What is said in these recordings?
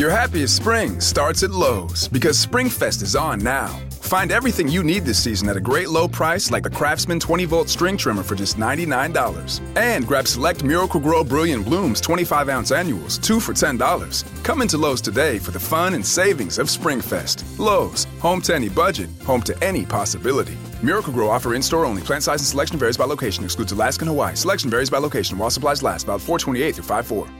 Your happiest spring starts at Lowe's because SpringFest is on now. Find everything you need this season at a great low price like the Craftsman 20 volt string trimmer for just $99. And grab select Miracle-Gro Brilliant Blooms 25 ounce annuals, two for $10. Come into Lowe's today for the fun and savings of SpringFest. Lowe's, home to any budget, home to any possibility. Miracle-Gro offer in store only. Plant size and selection varies by location, excludes Alaska and Hawaii. Selection varies by location while supplies last, about 428 through 54.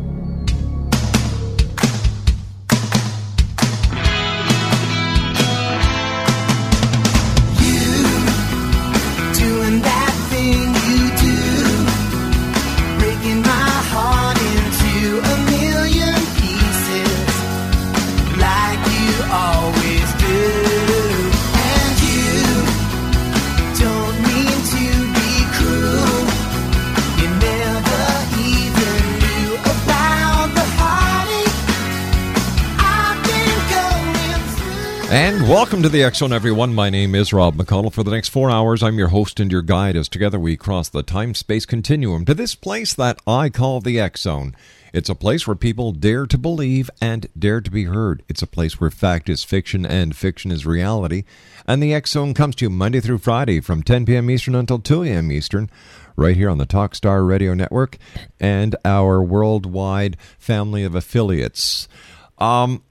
Welcome to the Zone, everyone. My name is Rob McConnell. For the next four hours, I'm your host and your guide as together we cross the time space continuum to this place that I call the Zone. It's a place where people dare to believe and dare to be heard. It's a place where fact is fiction and fiction is reality. And the X Zone comes to you Monday through Friday from 10 p.m. Eastern until 2 a.m. Eastern, right here on the Talkstar Radio Network and our worldwide family of affiliates. Um,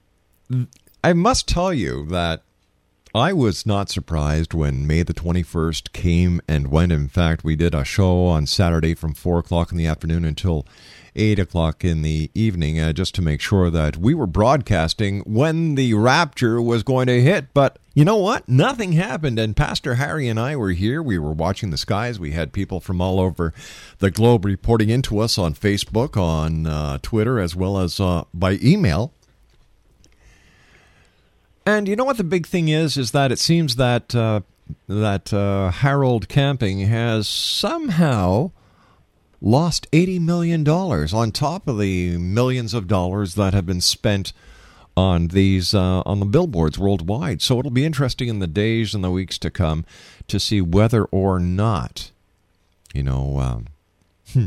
I must tell you that I was not surprised when May the 21st came and went. In fact, we did a show on Saturday from 4 o'clock in the afternoon until 8 o'clock in the evening uh, just to make sure that we were broadcasting when the rapture was going to hit. But you know what? Nothing happened. And Pastor Harry and I were here. We were watching the skies. We had people from all over the globe reporting into us on Facebook, on uh, Twitter, as well as uh, by email. And you know what the big thing is? Is that it seems that uh, that uh, Harold Camping has somehow lost eighty million dollars on top of the millions of dollars that have been spent on these uh, on the billboards worldwide. So it'll be interesting in the days and the weeks to come to see whether or not, you know, um, hmm,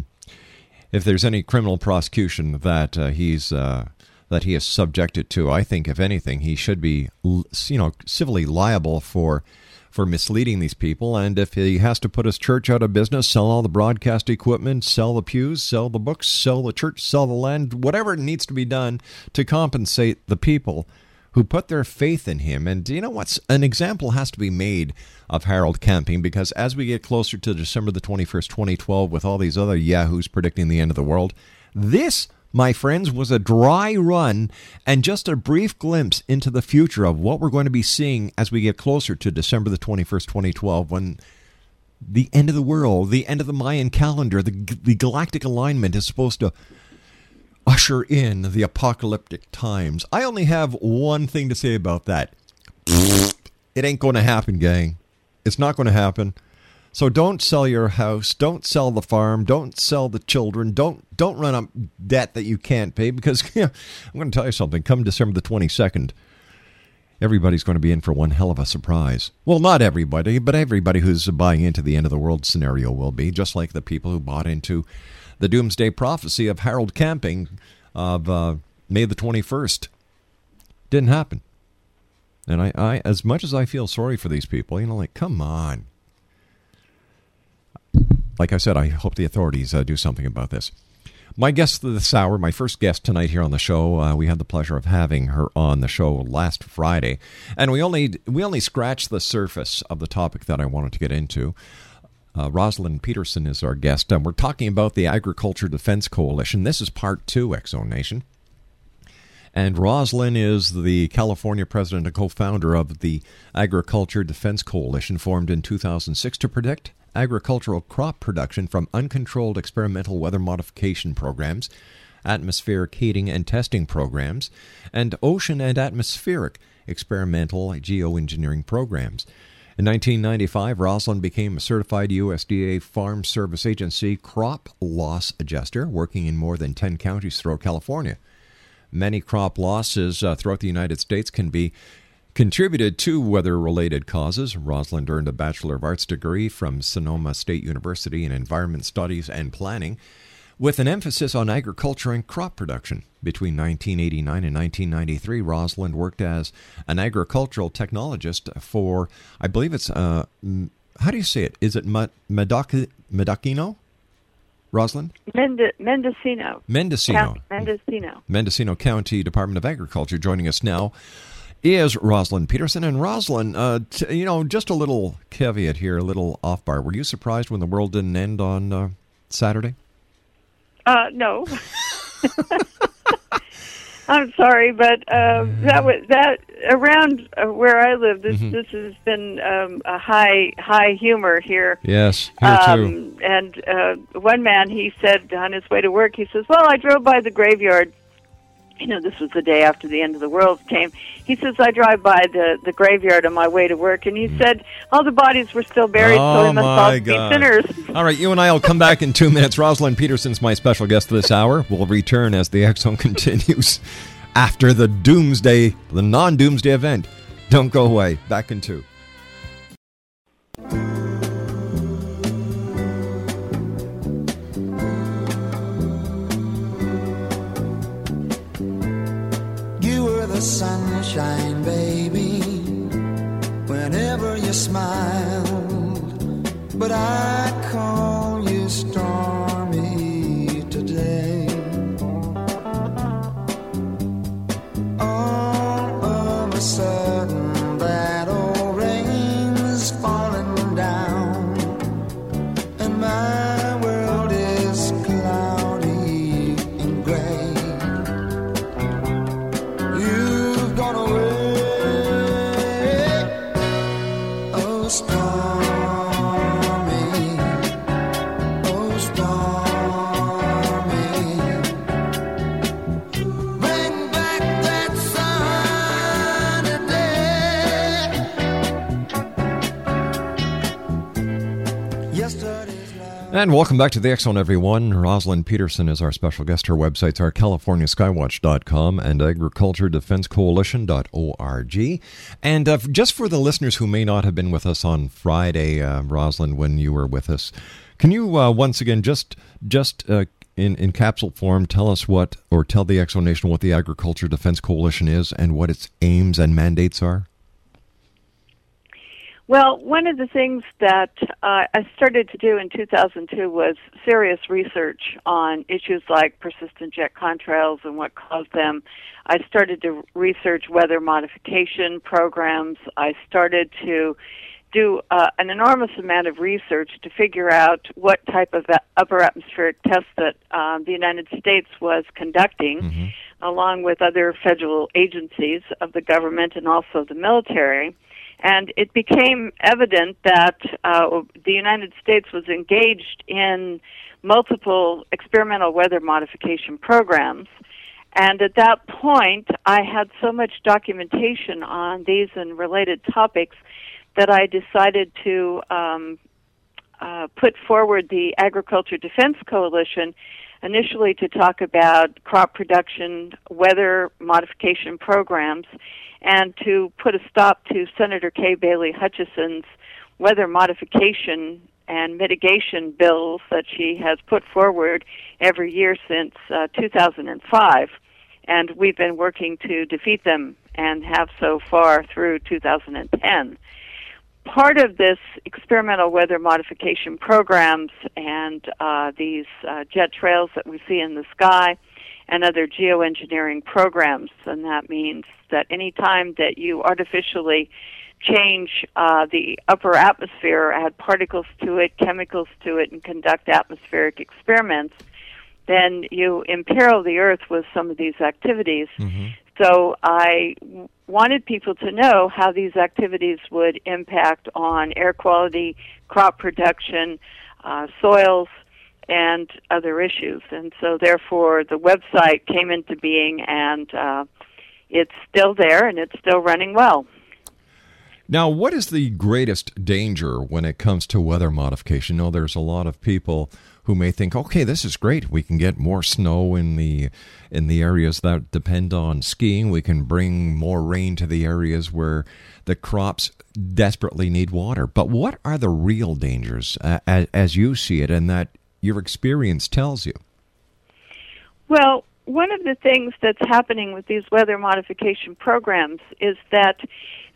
if there's any criminal prosecution that uh, he's uh, that he is subjected to. I think, if anything, he should be, you know, civilly liable for for misleading these people. And if he has to put his church out of business, sell all the broadcast equipment, sell the pews, sell the books, sell the church, sell the land, whatever needs to be done to compensate the people who put their faith in him. And you know what's an example has to be made of Harold Camping because as we get closer to December the 21st, 2012, with all these other yahoos predicting the end of the world, this my friends, was a dry run and just a brief glimpse into the future of what we're going to be seeing as we get closer to December the 21st, 2012, when the end of the world, the end of the Mayan calendar, the, the galactic alignment is supposed to usher in the apocalyptic times. I only have one thing to say about that. It ain't going to happen, gang. It's not going to happen. So don't sell your house, don't sell the farm, don't sell the children, don't don't run up debt that you can't pay because I'm going to tell you something. Come December the 22nd, everybody's going to be in for one hell of a surprise. Well, not everybody, but everybody who's buying into the end of the world scenario will be, just like the people who bought into the doomsday prophecy of Harold Camping of uh, May the 21st. Didn't happen. And I, I, as much as I feel sorry for these people, you know, like, come on. Like I said, I hope the authorities uh, do something about this. My guest this hour, my first guest tonight here on the show, uh, we had the pleasure of having her on the show last Friday, and we only we only scratched the surface of the topic that I wanted to get into. Uh, Rosalind Peterson is our guest, and we're talking about the Agriculture Defense Coalition. This is part two, X Nation. And Rosalind is the California president and co founder of the Agriculture Defense Coalition, formed in 2006 to protect agricultural crop production from uncontrolled experimental weather modification programs, atmospheric heating and testing programs, and ocean and atmospheric experimental geoengineering programs. In 1995, Rosalind became a certified USDA Farm Service Agency crop loss adjuster, working in more than 10 counties throughout California. Many crop losses uh, throughout the United States can be contributed to weather related causes. Rosalind earned a Bachelor of Arts degree from Sonoma State University in Environment Studies and Planning, with an emphasis on agriculture and crop production. Between 1989 and 1993, Rosalind worked as an agricultural technologist for, I believe it's, uh, how do you say it? Is it Medocino? Rosalind? Mend- Mendocino. Mendocino. Count- Mendocino. Mendocino County Department of Agriculture. Joining us now is Rosalind Peterson. And Rosalind, uh, t- you know, just a little caveat here, a little off bar. Were you surprised when the world didn't end on uh, Saturday? Uh, no. I'm sorry, but uh, that was that around uh, where I live. This Mhm. this has been um, a high high humor here. Yes, here too. Um, and uh, one man, he said on his way to work, he says, "Well, I drove by the graveyard. You know, this was the day after the end of the world came. He says I drive by the the graveyard on my way to work, and he hmm. said all the bodies were still buried, so oh we must my all God. be sinners." All right, you and I will come back in two minutes. Rosalind Peterson's my special guest this hour. We'll return as the Zone continues after the doomsday, the non doomsday event. Don't go away. Back in two. Smiled. But I And welcome back to the Zone, everyone. Rosalind Peterson is our special guest. Her websites are CaliforniaSkywatch.com and AgricultureDefenseCoalition.org. And uh, just for the listeners who may not have been with us on Friday, uh, Rosalind, when you were with us, can you uh, once again just just uh, in in capsule form tell us what, or tell the Zone Nation what the Agriculture Defense Coalition is and what its aims and mandates are? Well, one of the things that uh, I started to do in 2002 was serious research on issues like persistent jet contrails and what caused them. I started to research weather modification programs. I started to do uh, an enormous amount of research to figure out what type of upper atmospheric tests that um, the United States was conducting, along with other federal agencies of the government and also the military. And it became evident that uh, the United States was engaged in multiple experimental weather modification programs. And at that point, I had so much documentation on these and related topics that I decided to um, uh, put forward the Agriculture Defense Coalition initially to talk about crop production, weather modification programs, and to put a stop to Senator Kay Bailey Hutchison's weather modification and mitigation bills that she has put forward every year since uh, 2005. And we've been working to defeat them and have so far through 2010 part of this experimental weather modification programs and uh, these uh, jet trails that we see in the sky and other geoengineering programs. And that means that any time that you artificially change uh, the upper atmosphere, add particles to it, chemicals to it, and conduct atmospheric experiments, then you imperil the Earth with some of these activities. Mm-hmm. So I wanted people to know how these activities would impact on air quality, crop production, uh, soils, and other issues. And so therefore the website came into being and uh, it's still there and it's still running well. Now, what is the greatest danger when it comes to weather modification? No, there's a lot of people who may think, "Okay, this is great. We can get more snow in the in the areas that depend on skiing. We can bring more rain to the areas where the crops desperately need water." But what are the real dangers uh, as, as you see it and that your experience tells you? Well, one of the things that's happening with these weather modification programs is that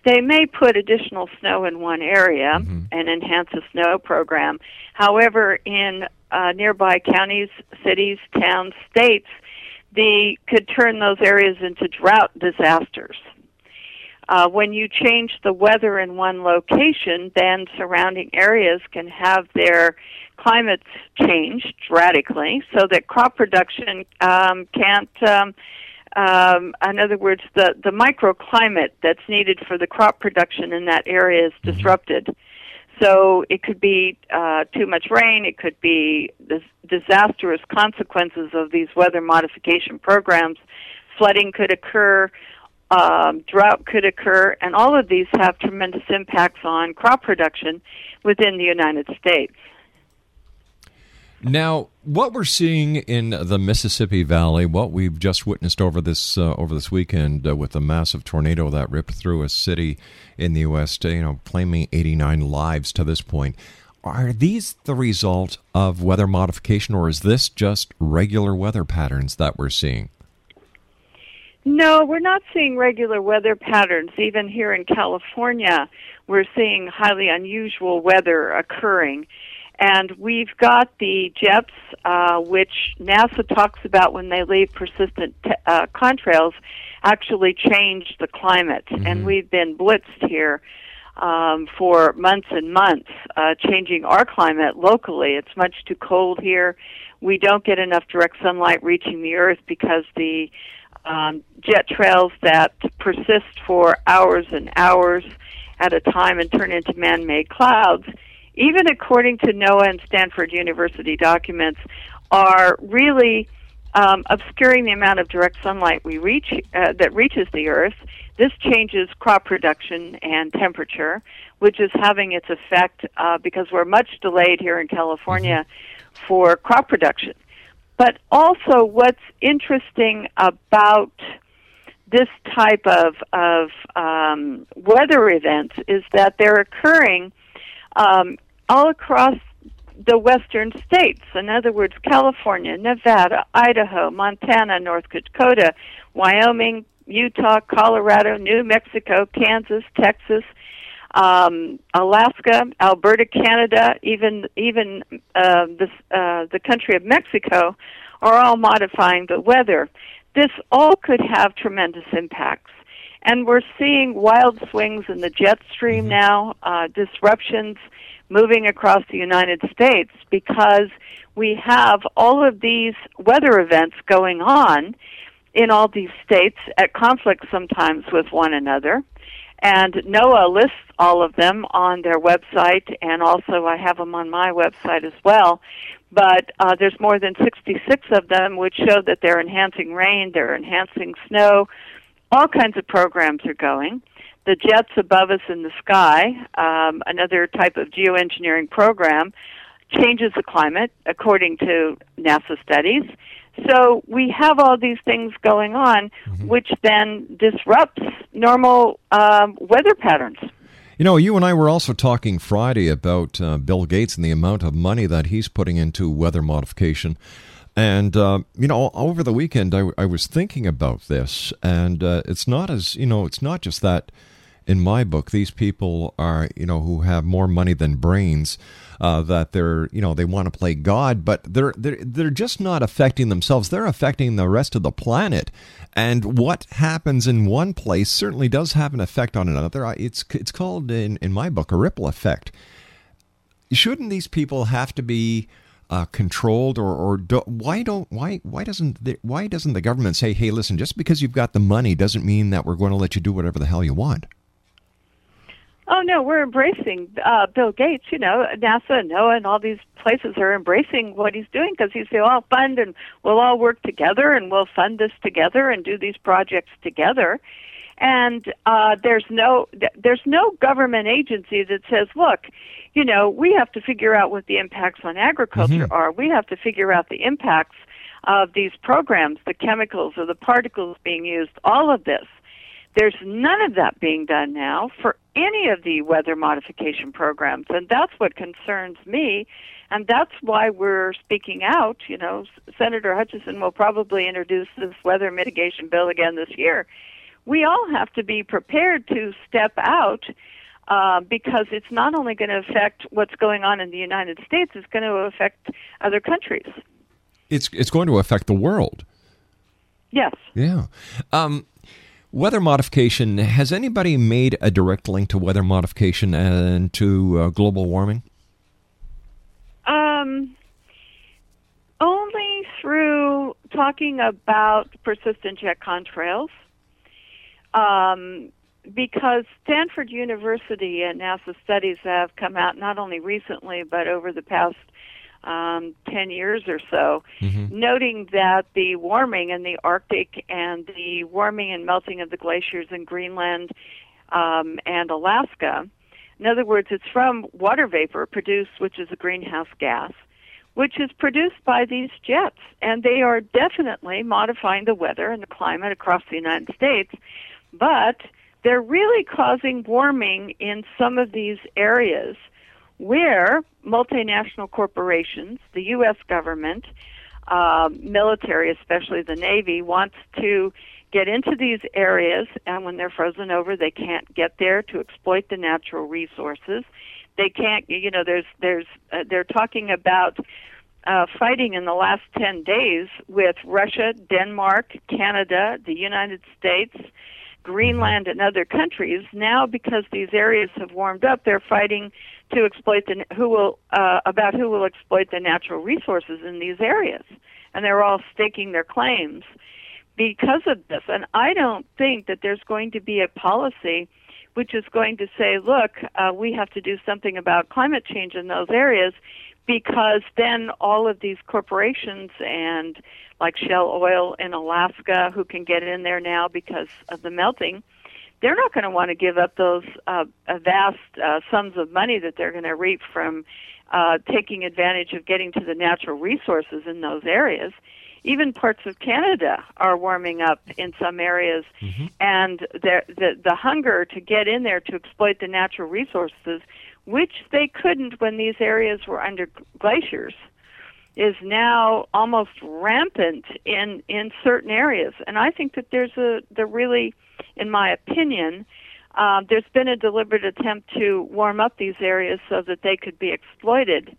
they may put additional snow in one area Mm-hmm. and enhance a snow program. However, in uh, nearby counties, cities, towns, states, they could turn those areas into drought disasters. Uh, when you change the weather in one location, then surrounding areas can have their climates changed radically so that crop production um, can't. Um, um, in other words, the, the microclimate that's needed for the crop production in that area is disrupted. So it could be uh, too much rain. It could be dis- disastrous consequences of these weather modification programs. Flooding could occur. Um, drought could occur, and all of these have tremendous impacts on crop production within the United States. Now, what we're seeing in the Mississippi Valley, what we've just witnessed over this uh, over this weekend uh, with the massive tornado that ripped through a city in the U.S., you know, claiming 89 lives to this point, are these the result of weather modification, or is this just regular weather patterns that we're seeing? No, we're not seeing regular weather patterns. Even here in California, we're seeing highly unusual weather occurring. And we've got the JEPs, uh, which NASA talks about when they leave persistent t- uh, contrails, actually change the climate. And we've been blitzed here um, for months and months, uh, changing our climate locally. It's much too cold here. We don't get enough direct sunlight reaching the earth because the um, jet trails that persist for hours and hours at a time and turn into man-made clouds, even according to NOAA and Stanford University documents, are really um, obscuring the amount of direct sunlight we reach uh, that reaches the Earth. This changes crop production and temperature, which is having its effect uh, because we're much delayed here in California for crop production. But also, what's interesting about this type of of um, weather events is that they're occurring um, all across the western states. In other words, California, Nevada, Idaho, Montana, North Dakota, Wyoming, Utah, Colorado, New Mexico, Kansas, Texas, um, Alaska, Alberta, Canada, even even uh, this, uh, the country of Mexico, are all modifying the weather. This all could have tremendous impacts, and we're seeing wild swings in the jet stream now, uh, disruptions moving across the United States because we have all of these weather events going on in all these states at conflict sometimes with one another. And NOAA lists all of them on their website, and also I have them on my website as well. But uh, there's more than 66 of them which show that they're enhancing rain, they're enhancing snow, all kinds of programs are going. The jets above us in the sky, um, another type of geoengineering program, changes the climate, according to NASA studies. So we have all these things going on, which then disrupts normal um, weather patterns. You know, you and I were also talking Friday about uh, Bill Gates and the amount of money that he's putting into weather modification. And, uh, you know, over the weekend, I, I was thinking about this, and uh, it's not as, you know, it's not just that in my book, these people are, you know, who have more money than brains, uh, that they're, you know, they want to play God, but they're, they're, they're just not affecting themselves. They're affecting the rest of the planet. And what happens in one place certainly does have an effect on another. It's, it's called, in, in my book, a ripple effect. Shouldn't these people have to be uh, controlled, or, or do, why don't why why doesn't the, why doesn't the government say, hey, listen, just because you've got the money doesn't mean that we're going to let you do whatever the hell you want? Oh no, we're embracing uh, Bill Gates. You know, NASA and NOAA and all these places are embracing what he's doing because he's saying, "I'll fund and we'll all work together and we'll fund this together and do these projects together." And uh, there's no there's no government agency that says, "Look, you know, we have to figure out what the impacts on agriculture are. We have to figure out the impacts of these programs, the chemicals or the particles being used, all of this." There's none of that being done now for any of the weather modification programs, and that's what concerns me, and that's why we're speaking out. You know, S- Senator Hutchison will probably introduce this weather mitigation bill again this year. We all have to be prepared to step out uh, because it's not only going to affect what's going on in the United States, it's going to affect other countries. It's it's going to affect the world. Yes. Yeah. Um, weather modification. Has anybody made a direct link to weather modification and to uh, global warming? Um, only through talking about persistent jet contrails. Um, because Stanford University and NASA studies have come out not only recently but over the past um, 10 years or so, noting that the warming in the Arctic and the warming and melting of the glaciers in Greenland um, and Alaska, in other words, it's from water vapor produced, which is a greenhouse gas, which is produced by these jets. And they are definitely modifying the weather and the climate across the United States. But they're really causing warming in some of these areas where multinational corporations, the U.S. government, um, military, especially the Navy, wants to get into these areas, and when they're frozen over, they can't get there to exploit the natural resources. They can't, you know, there's, there's, uh, they're talking about uh, fighting in the last 10 days with Russia, Denmark, Canada, the United States, Greenland, and other countries. Now, because these areas have warmed up, they're fighting to exploit the who will uh, about who will exploit the natural resources in these areas, and they're all staking their claims because of this. And I don't think that there's going to be a policy which is going to say, look, uh, we have to do something about climate change in those areas because then all of these corporations and like Shell Oil in Alaska, who can get in there now because of the melting, they're not going to want to give up those uh, vast uh, sums of money that they're going to reap from uh, taking advantage of getting to the natural resources in those areas. Even parts of Canada are warming up in some areas, and the, the the hunger to get in there to exploit the natural resources, which they couldn't when these areas were under glaciers, is now almost rampant in in certain areas. And I think that there's a the really, in my opinion, um, there's been a deliberate attempt to warm up these areas so that they could be exploited.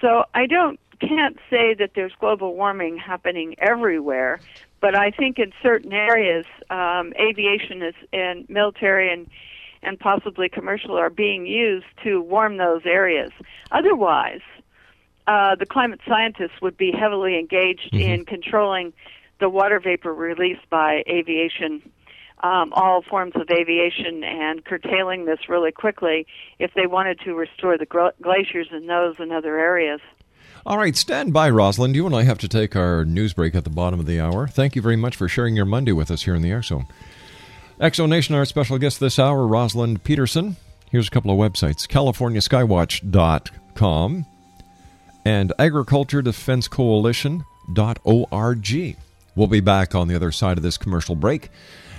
So I don't can't say that there's global warming happening everywhere, but I think in certain areas, um, aviation is and military and and possibly commercial are being used to warm those areas. Otherwise, uh, the climate scientists would be heavily engaged in controlling the water vapor released by aviation, um, all forms of aviation, and curtailing this really quickly if they wanted to restore the gl- glaciers in those and other areas. All right, stand by, Rosalind. You and I have to take our news break at the bottom of the hour. Thank you very much for sharing your Monday with us here in the X Zone. X Nation, our special guest this hour, Rosalind Peterson. Here's a couple of websites CaliforniaSkywatch.com, and agriculturedefensecoalition.org. We'll be back on the other side of this commercial break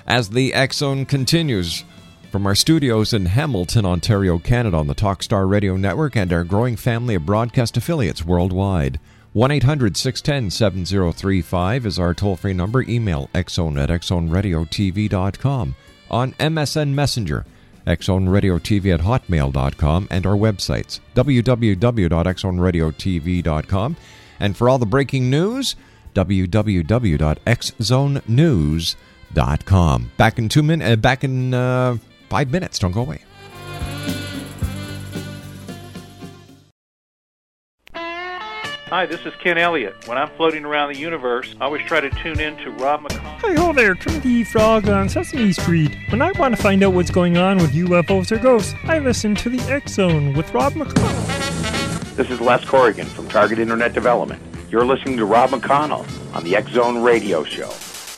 as the Zone continues from our studios in Hamilton, Ontario, Canada on the Talkstar Radio Network and our growing family of broadcast affiliates worldwide. 1 800 610 7035 is our toll free number. Email xzone at xzoneradiotv.com. On MSN Messenger, xzoneradiotv at hotmail.com, and our websites, www.xzoneradiotv.com. And for all the breaking news, www.xzonenews.com. Back in two minutes, uh, back in uh, five minutes. Don't go away. Hi, this is Ken Elliott. When I'm floating around the universe, I always try to tune in to Rob McConnell. Hi ho there, Trinity Frog on Sesame Street. When I want to find out what's going on with UFOs or ghosts, I listen to the X Zone with Rob McConnell. This is Les Corrigan from Target Internet Development. You're listening to Rob McConnell on the X Zone Radio Show.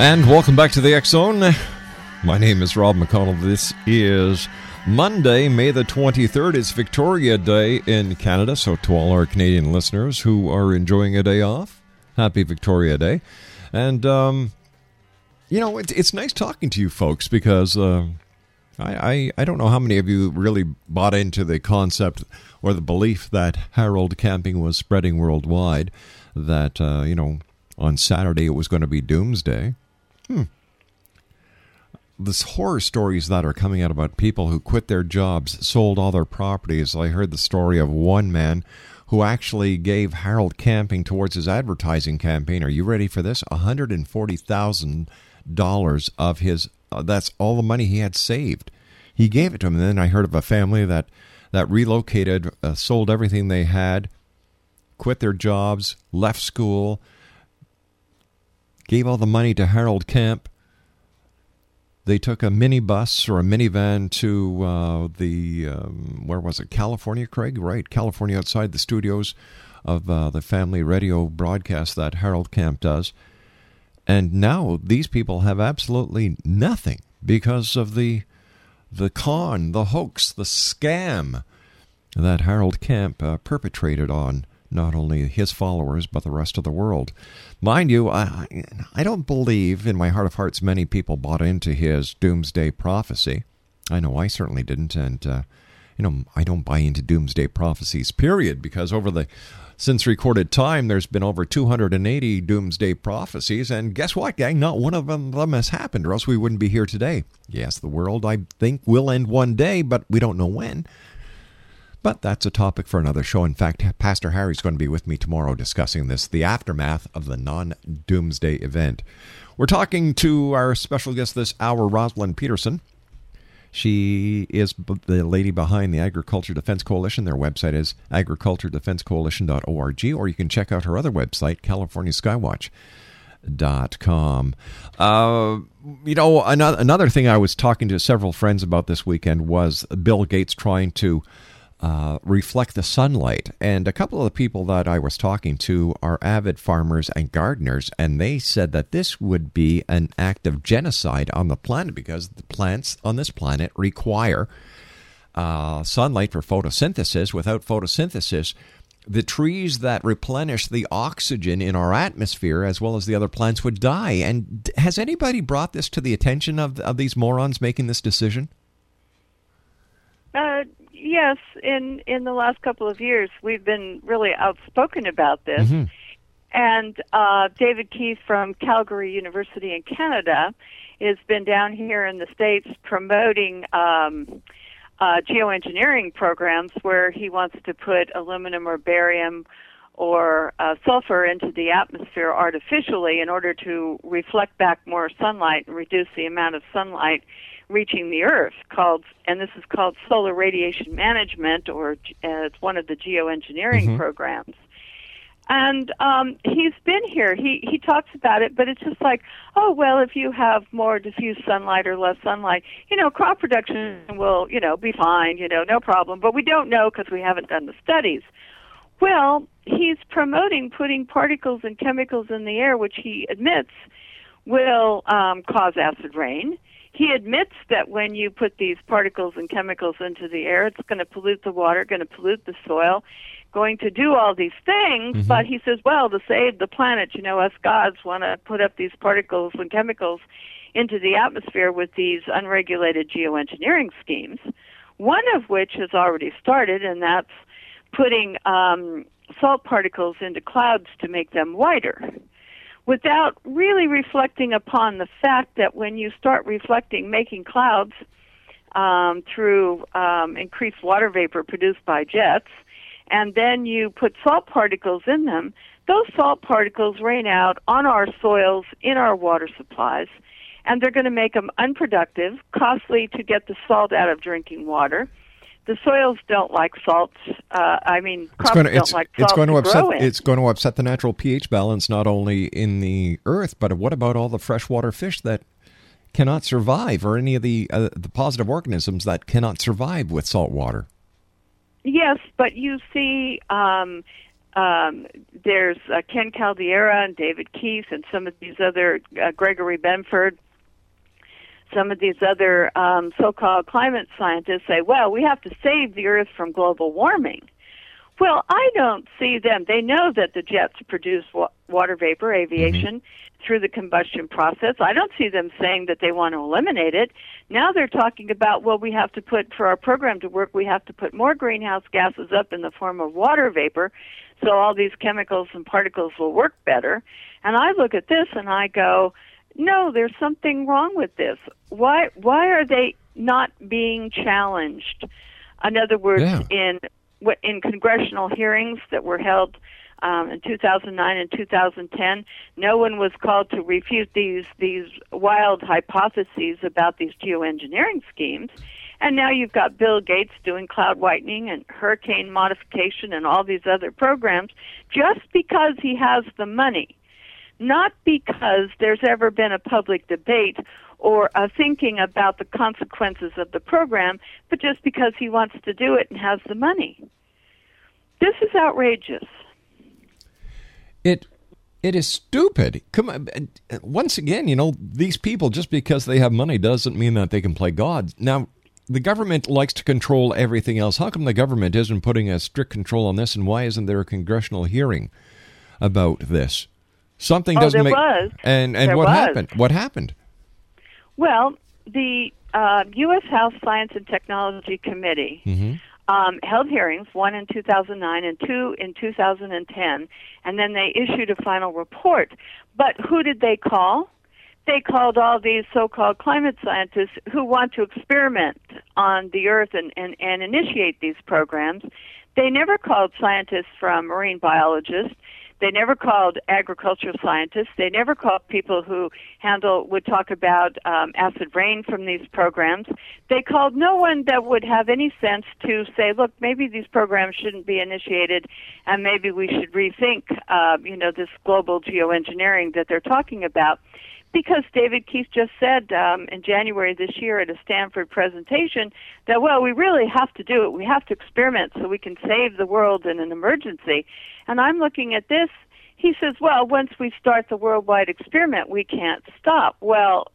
And welcome back to the Zone. My name is Rob McConnell. This is Monday, May the 23rd. It's Victoria Day in Canada. So, to all our Canadian listeners who are enjoying a day off, happy Victoria Day. And, um, you know, it, it's nice talking to you folks because uh, I, I, I don't know how many of you really bought into the concept or the belief that Harold Camping was spreading worldwide, that, uh, you know, on Saturday it was going to be doomsday. Hmm. This horror stories that are coming out about people who quit their jobs, sold all their properties. I heard the story of one man who actually gave Harold Camping towards his advertising campaign. Are you ready for this? $140,000 of his uh, that's all the money he had saved. He gave it to him. And then I heard of a family that that relocated, uh, sold everything they had, quit their jobs, left school, gave all the money to Harold Camp. They took a minibus or a minivan to uh, the um, where was it? California, Craig? Right, California, outside the studios of uh, the family radio broadcast that Harold Camp does. And now these people have absolutely nothing because of the the con, the hoax, the scam that Harold Camp uh, perpetrated on not only his followers but the rest of the world. Mind you, I, I don't believe in my heart of hearts many people bought into his doomsday prophecy. I know I certainly didn't, and uh, you know I don't buy into doomsday prophecies. Period, because over the since recorded time, there's been over 280 doomsday prophecies, and guess what, gang? Not one of them, them has happened, or else we wouldn't be here today. Yes, the world, I think, will end one day, but we don't know when. But that's a topic for another show. In fact, Pastor Harry's going to be with me tomorrow discussing this the aftermath of the non doomsday event. We're talking to our special guest this hour, Rosalind Peterson. She is the lady behind the Agriculture Defense Coalition. Their website is agriculturedefensecoalition.org, or you can check out her other website, californiaskywatch.com. Uh, you know, another, another thing I was talking to several friends about this weekend was Bill Gates trying to uh, reflect the sunlight. And a couple of the people that I was talking to are avid farmers and gardeners, and they said that this would be an act of genocide on the planet because the plants on this planet require uh, sunlight for photosynthesis. Without photosynthesis, the trees that replenish the oxygen in our atmosphere, as well as the other plants, would die. And has anybody brought this to the attention of, of these morons making this decision? Uh, yes, in in the last couple of years, we've been really outspoken about this. Mm-hmm. And uh, David Keith from Calgary University in Canada has been down here in the states promoting um, uh, geoengineering programs where he wants to put aluminum or barium or uh, sulfur into the atmosphere artificially in order to reflect back more sunlight and reduce the amount of sunlight reaching the earth called and this is called solar radiation management or uh, it's one of the geoengineering Mhm. programs and um he's been here he he talks about it but it's just like oh well if you have more diffuse sunlight or less sunlight you know crop production will you know be fine you know no problem but we don't know because we haven't done the studies well he's promoting putting particles and chemicals in the air which he admits will um, cause acid rain. He admits that when you put these particles and chemicals into the air, it's going to pollute the water, going to pollute the soil, going to do all these things. Mhm. But he says, well, to save the planet, you know, us gods want to put up these particles and chemicals into the atmosphere with these unregulated geoengineering schemes. One of which has already started, and that's putting um, salt particles into clouds to make them whiter without really reflecting upon the fact that when you start reflecting, making clouds um, through um, increased water vapor produced by jets, and then you put salt particles in them, those salt particles rain out on our soils, in our water supplies, and they're going to make them unproductive, costly to get the salt out of drinking water. The soils don't like salts. Uh, I mean, It's crops going to don't it's, like salt it's going to upset grow in. it's going to upset the natural pH balance not only in the earth, but what about all the freshwater fish that cannot survive, or any of the uh, the positive organisms that cannot survive with salt water? Yes, but you see, um, um, there's uh, Ken Caldeira and David Keith and some of these other uh, Gregory Benford. Some of these other um, so-called climate scientists say, "Well, we have to save the Earth from global warming." Well, I don't see them. They know that the jets produce wa- water vapor, aviation, through the combustion process. I don't see them saying that they want to eliminate it. Now they're talking about, well, we have to put, for our program to work, we have to put more greenhouse gases up in the form of water vapor so all these chemicals and particles will work better. And I look at this and I go, no, there's something wrong with this. Why, why are they not being challenged? In other words, Yeah. in what- in congressional hearings that were held um, in 2009 and 2010, no one was called to refute these these wild hypotheses about these geoengineering schemes. And now you've got Bill Gates doing cloud whitening and hurricane modification and all these other programs just because he has the money, not because there's ever been a public debate or a thinking about the consequences of the program, but just because he wants to do it and has the money. This is outrageous. It it is stupid. Come on, once again, you know these people just because they have money doesn't mean that they can play God. Now, the government likes to control everything else. How come the government isn't putting a strict control on this, and why isn't there a congressional hearing about this? Something Oh, doesn't make. was. And and There what was. happened? What happened? Well, the uh, U.S. House Science and Technology Committee Mm-hmm. um, held hearings, one in 2009 and two in 2010, and then they issued a final report. But who did they call? They called all these so-called climate scientists who want to experiment on the Earth and, and, and initiate these programs. They never called scientists from marine biologists. They never called agricultural scientists. They never called people who handle would talk about um, acid rain from these programs. They called no one that would have any sense to say, look, maybe these programs shouldn't be initiated, and maybe we should rethink, uh, you know, this global geoengineering that they're talking about. Because David Keith just said um, in January this year at a Stanford presentation that, well, we really have to do it. We have to experiment so we can save the world in an emergency. And I'm looking at this. He says, well, once we start the worldwide experiment, we can't stop. Well,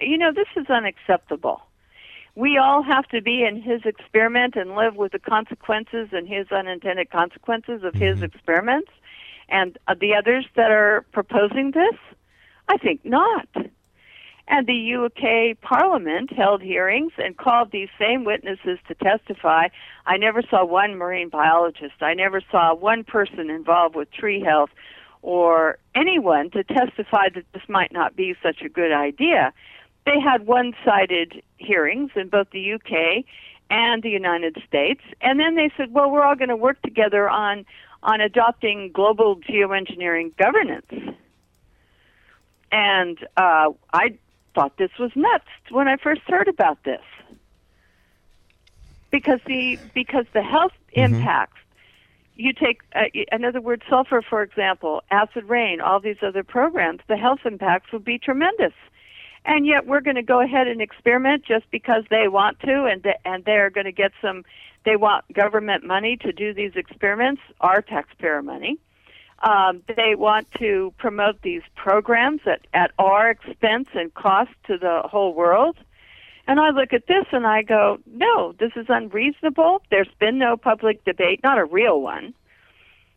you know, this is unacceptable. we all have to be in his experiment and live with the consequences and his unintended consequences of his experiments and uh, the others that are proposing this? I think not. And the UK Parliament held hearings and called these same witnesses to testify. I never saw one marine biologist. I never saw one person involved with tree health or anyone to testify that this might not be such a good idea. They had one sided hearings in both the UK and the United States, and then they said, well, we're all going to work together on, on adopting global geoengineering governance. And uh, I thought this was nuts when I first heard about this. Because the because the health impacts you take, uh, in other words, sulfur, for example, acid rain, all these other programs, the health impacts would be tremendous. And yet we're going to go ahead and experiment just because they want to, and th- and they're going to get some. They want government money to do these experiments, our taxpayer money. Um, they want to promote these programs at, at our expense and cost to the whole world. And I look at this and I go, no, this is unreasonable. There's been no public debate, not a real one.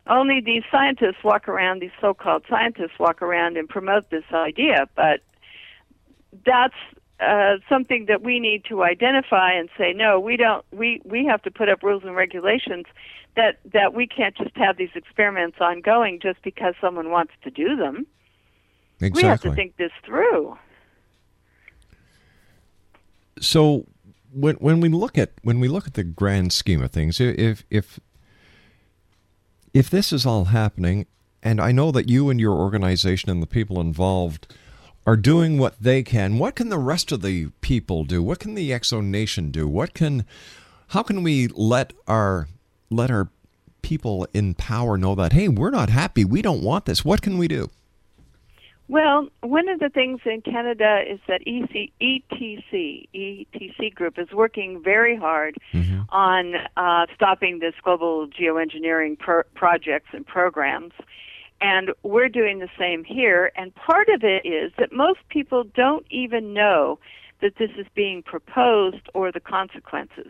Only these scientists walk around, these so called scientists walk around and promote this idea. But that's uh, something that we need to identify and say, no, we don't. We we have to put up rules and regulations that that we can't just have these experiments ongoing just because someone wants to do them. Exactly. We have to think this through. So when when we look at when we look at the grand scheme of things, if if if this is all happening, and I know that you and your organization and the people involved are doing what they can, what can the rest of the people do? What can the X Nation do? What can how can we let our let our people in power know that hey, we're not happy, we don't want this. What can we do? Well, one of the things in Canada is that EC, ETC, ETC group is working very hard Mm-hmm. on uh, stopping this global geoengineering pro- projects and programs. And we're doing the same here. And part of it is that most people don't even know that this is being proposed or the consequences.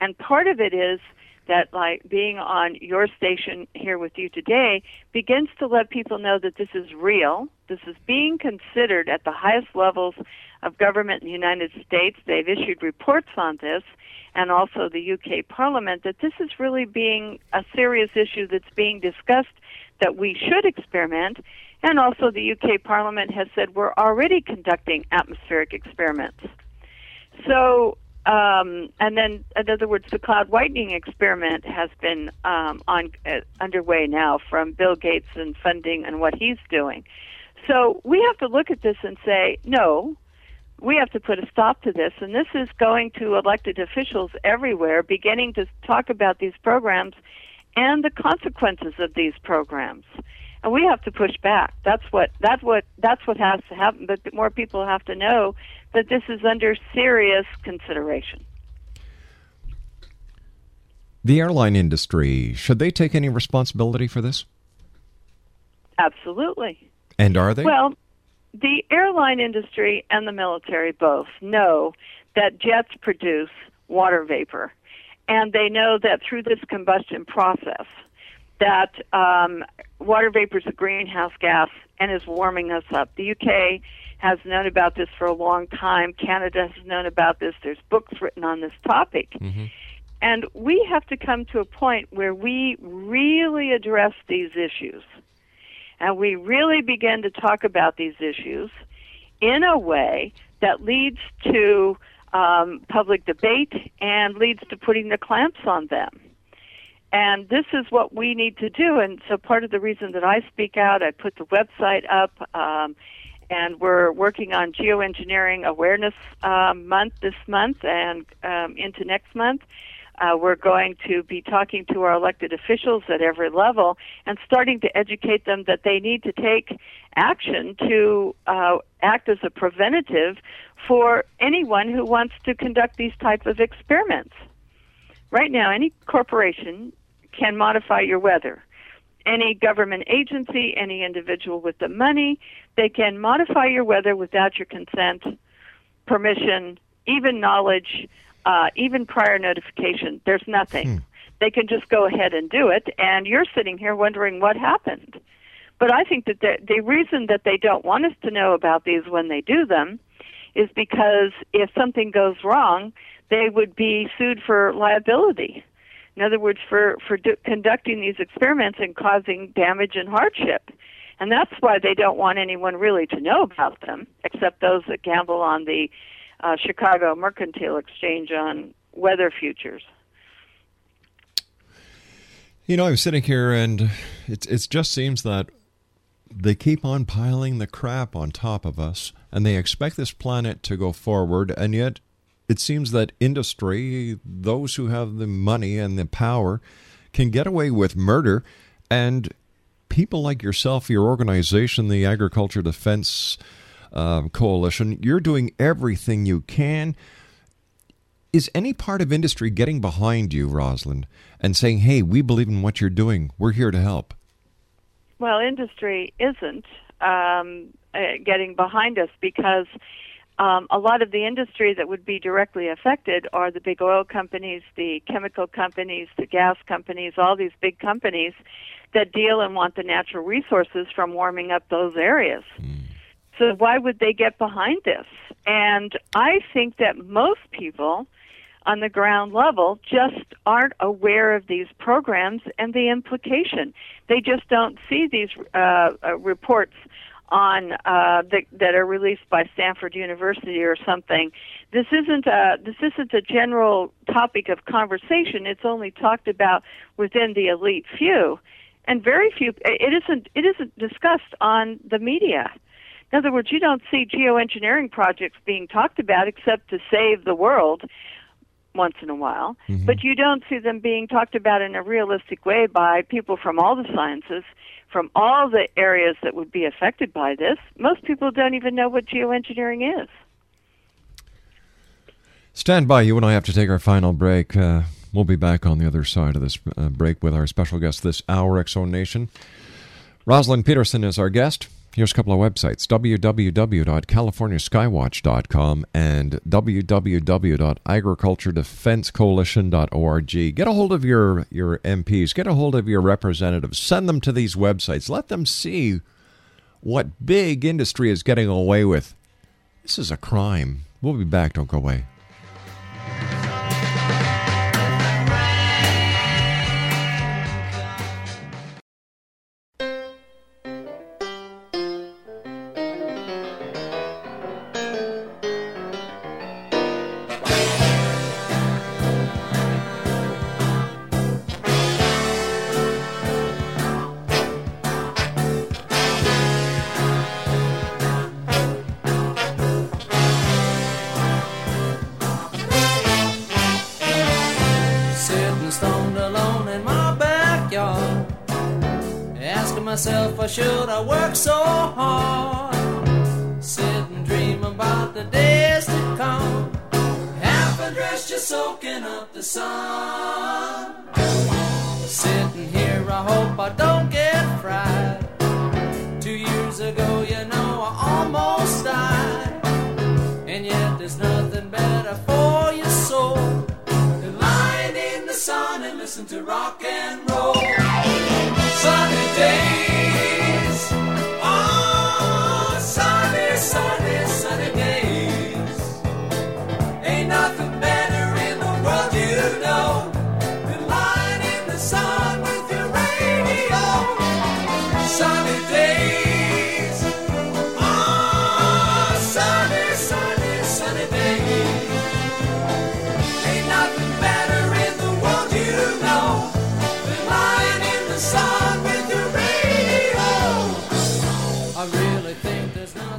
And part of it is that like being on your station here with you today begins to let people know that this is real. This is being considered at the highest levels of government in the United States. They've issued reports on this and also the UK Parliament that this is really being a serious issue that's being discussed that we should experiment. And also the UK Parliament has said we're already conducting atmospheric experiments. So um, and then, in other words, the cloud whitening experiment has been um, on uh, underway now from Bill Gates and funding and what he's doing. So we have to look at this and say, no, we have to put a stop to this. And this is going to elected officials everywhere, beginning to talk about these programs and the consequences of these programs. And we have to push back. That's what that's what that's what has to happen. But more people have to know that this is under serious consideration. The airline industry, should they take any responsibility for this? Absolutely. And are they? Well, the airline industry and the military both know that jets produce water vapor, and they know that through this combustion process, that um, water vapor is a greenhouse gas and is warming us up. The UK has known about this for a long time. Canada has known about this. There's books written on this topic. And we have to come to a point where we really address these issues. And we really begin to talk about these issues in a way that leads to um, public debate and leads to putting the clamps on them. And this is what we need to do. And so part of the reason that I speak out, I put the website up, um, and we're working on geoengineering awareness um, month this month and um, into next month. Uh, we're going to be talking to our elected officials at every level and starting to educate them that they need to take action to uh, act as a preventative for anyone who wants to conduct these type of experiments. Right now, any corporation can modify your weather. Any government agency, any individual with the money, they can modify your weather without your consent, permission, even knowledge uh, even prior notification. There's nothing. They can just go ahead and do it, and you're sitting here wondering what happened. But I think that the, the reason that they don't want us to know about these when they do them is because if something goes wrong, they would be sued for liability. In other words, for for do, conducting these experiments and causing damage and hardship. And that's why they don't want anyone really to know about them, except those that gamble on the uh, Chicago Mercantile Exchange on weather futures. You know, I'm sitting here and it, it just seems that they keep on piling the crap on top of us and they expect this planet to go forward, and yet it seems that industry, those who have the money and the power, can get away with murder, and people like yourself, your organization, the Agriculture Defense uh, Coalition, you're doing everything you can. Is any part of industry getting behind you, Rosalind, and saying, hey, we believe in what you're doing, we're here to help? Well, industry isn't um, uh, getting behind us because um, a lot of the industry that would be directly affected are the big oil companies, the chemical companies, the gas companies, all these big companies that deal and want the natural resources from warming up those areas. So why would they get behind this? And I think that most people on the ground level just aren't aware of these programs and the implication. They just don't see these uh, uh, reports on uh, that, that are released by Stanford University or something. This isn't a this isn't a general topic of conversation. It's only talked about within the elite few, and very few. It isn't it isn't discussed on the media. In other words, you don't see geoengineering projects being talked about except to save the world once in a while, but you don't see them being talked about in a realistic way by people from all the sciences, from all the areas that would be affected by this. Most people don't even know what geoengineering is. Stand by. You and I have to take our final break. Uh, we'll be back on the other side of this uh, break with our special guest this hour, X Nation. Rosalind Peterson is our guest. Here's a couple of websites www.californiaskywatch.com and www.agriculturedefensecoalition.org. Get a hold of your, your MPs, get a hold of your representatives, send them to these websites, let them see what big industry is getting away with. This is a crime. We'll be back. Don't go away. Listen to rock and roll.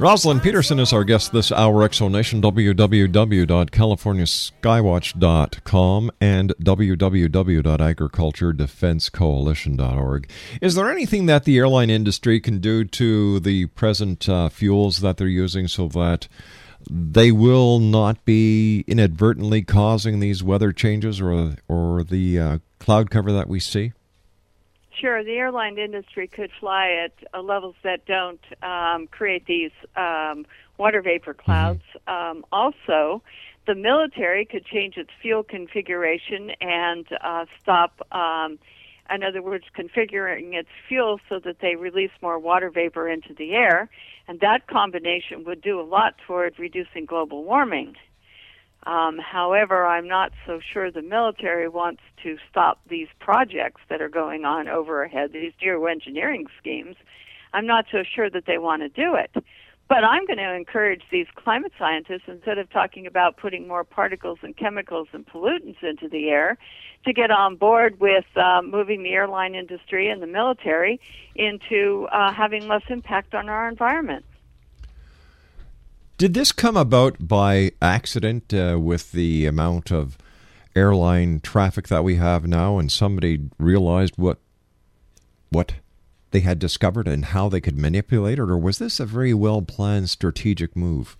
Rosalind Peterson is our guest this hour, X Nation, www.californiaskywatch.com and www.agriculturedefensecoalition.org. Is there anything that the airline industry can do to the present uh, fuels that they're using so that they will not be inadvertently causing these weather changes or, or the uh, cloud cover that we see? Sure, the airline industry could fly at uh, levels that don't um, create these um, water vapor clouds. Um, also, the military could change its fuel configuration and uh, stop, um, in other words, configuring its fuel so that they release more water vapor into the air, and that combination would do a lot toward reducing global warming. Um, however, I'm not so sure the military wants to stop these projects that are going on overhead, these geoengineering schemes. I'm not so sure that they want to do it. But I'm going to encourage these climate scientists, instead of talking about putting more particles and chemicals and pollutants into the air, to get on board with uh, moving the airline industry and the military into uh, having less impact on our environment. Did this come about by accident uh, with the amount of airline traffic that we have now, and somebody realized what what they had discovered and how they could manipulate it, or was this a very well planned strategic move?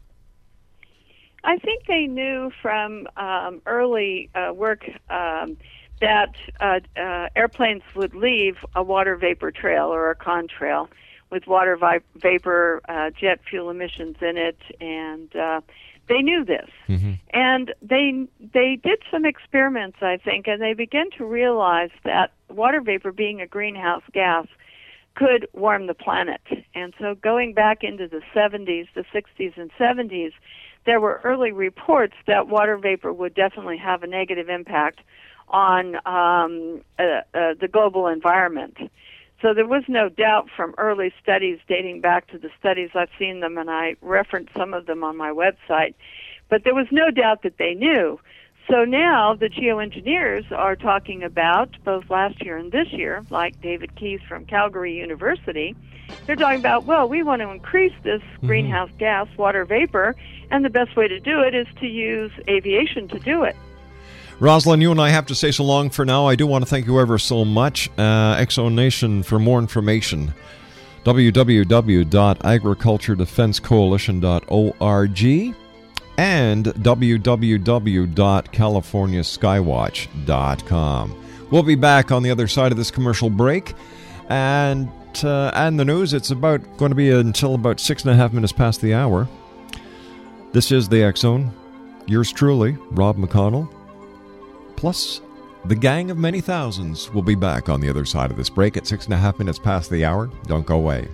I think they knew from um, early uh, work um, that uh, uh, airplanes would leave a water vapor trail or a contrail with water vi- vapor, uh, jet fuel emissions in it, and uh, they knew this. Mm-hmm. And they they did some experiments, I think, and they began to realize that water vapor, being a greenhouse gas, could warm the planet. And so, going back into the 70s, the 60s, and 70s, there were early reports that water vapor would definitely have a negative impact on um, uh, uh, the global environment. So there was no doubt from early studies dating back to the studies I've seen them, and I reference some of them on my website. But there was no doubt that they knew. So now the geoengineers are talking about, both last year and this year, like David Keith from Calgary University, they're talking about, well, we want to increase this Mm-hmm. greenhouse gas, water vapor, and the best way to do it is to use aviation to do it. Rosalind, you and I have to say so long for now. I do want to thank you ever so much. Uh, X Nation, for more information, www.agriculturedefensecoalition.org and www.californiaskywatch.com. We'll be back on the other side of this commercial break. And uh, and the news, it's about going to be until about six and a half minutes past the hour. This is the Zone. Yours truly, Rob McConnell. Plus, the gang of many thousands will be back on the other side of this break at six and a half minutes past the hour. Don't go away.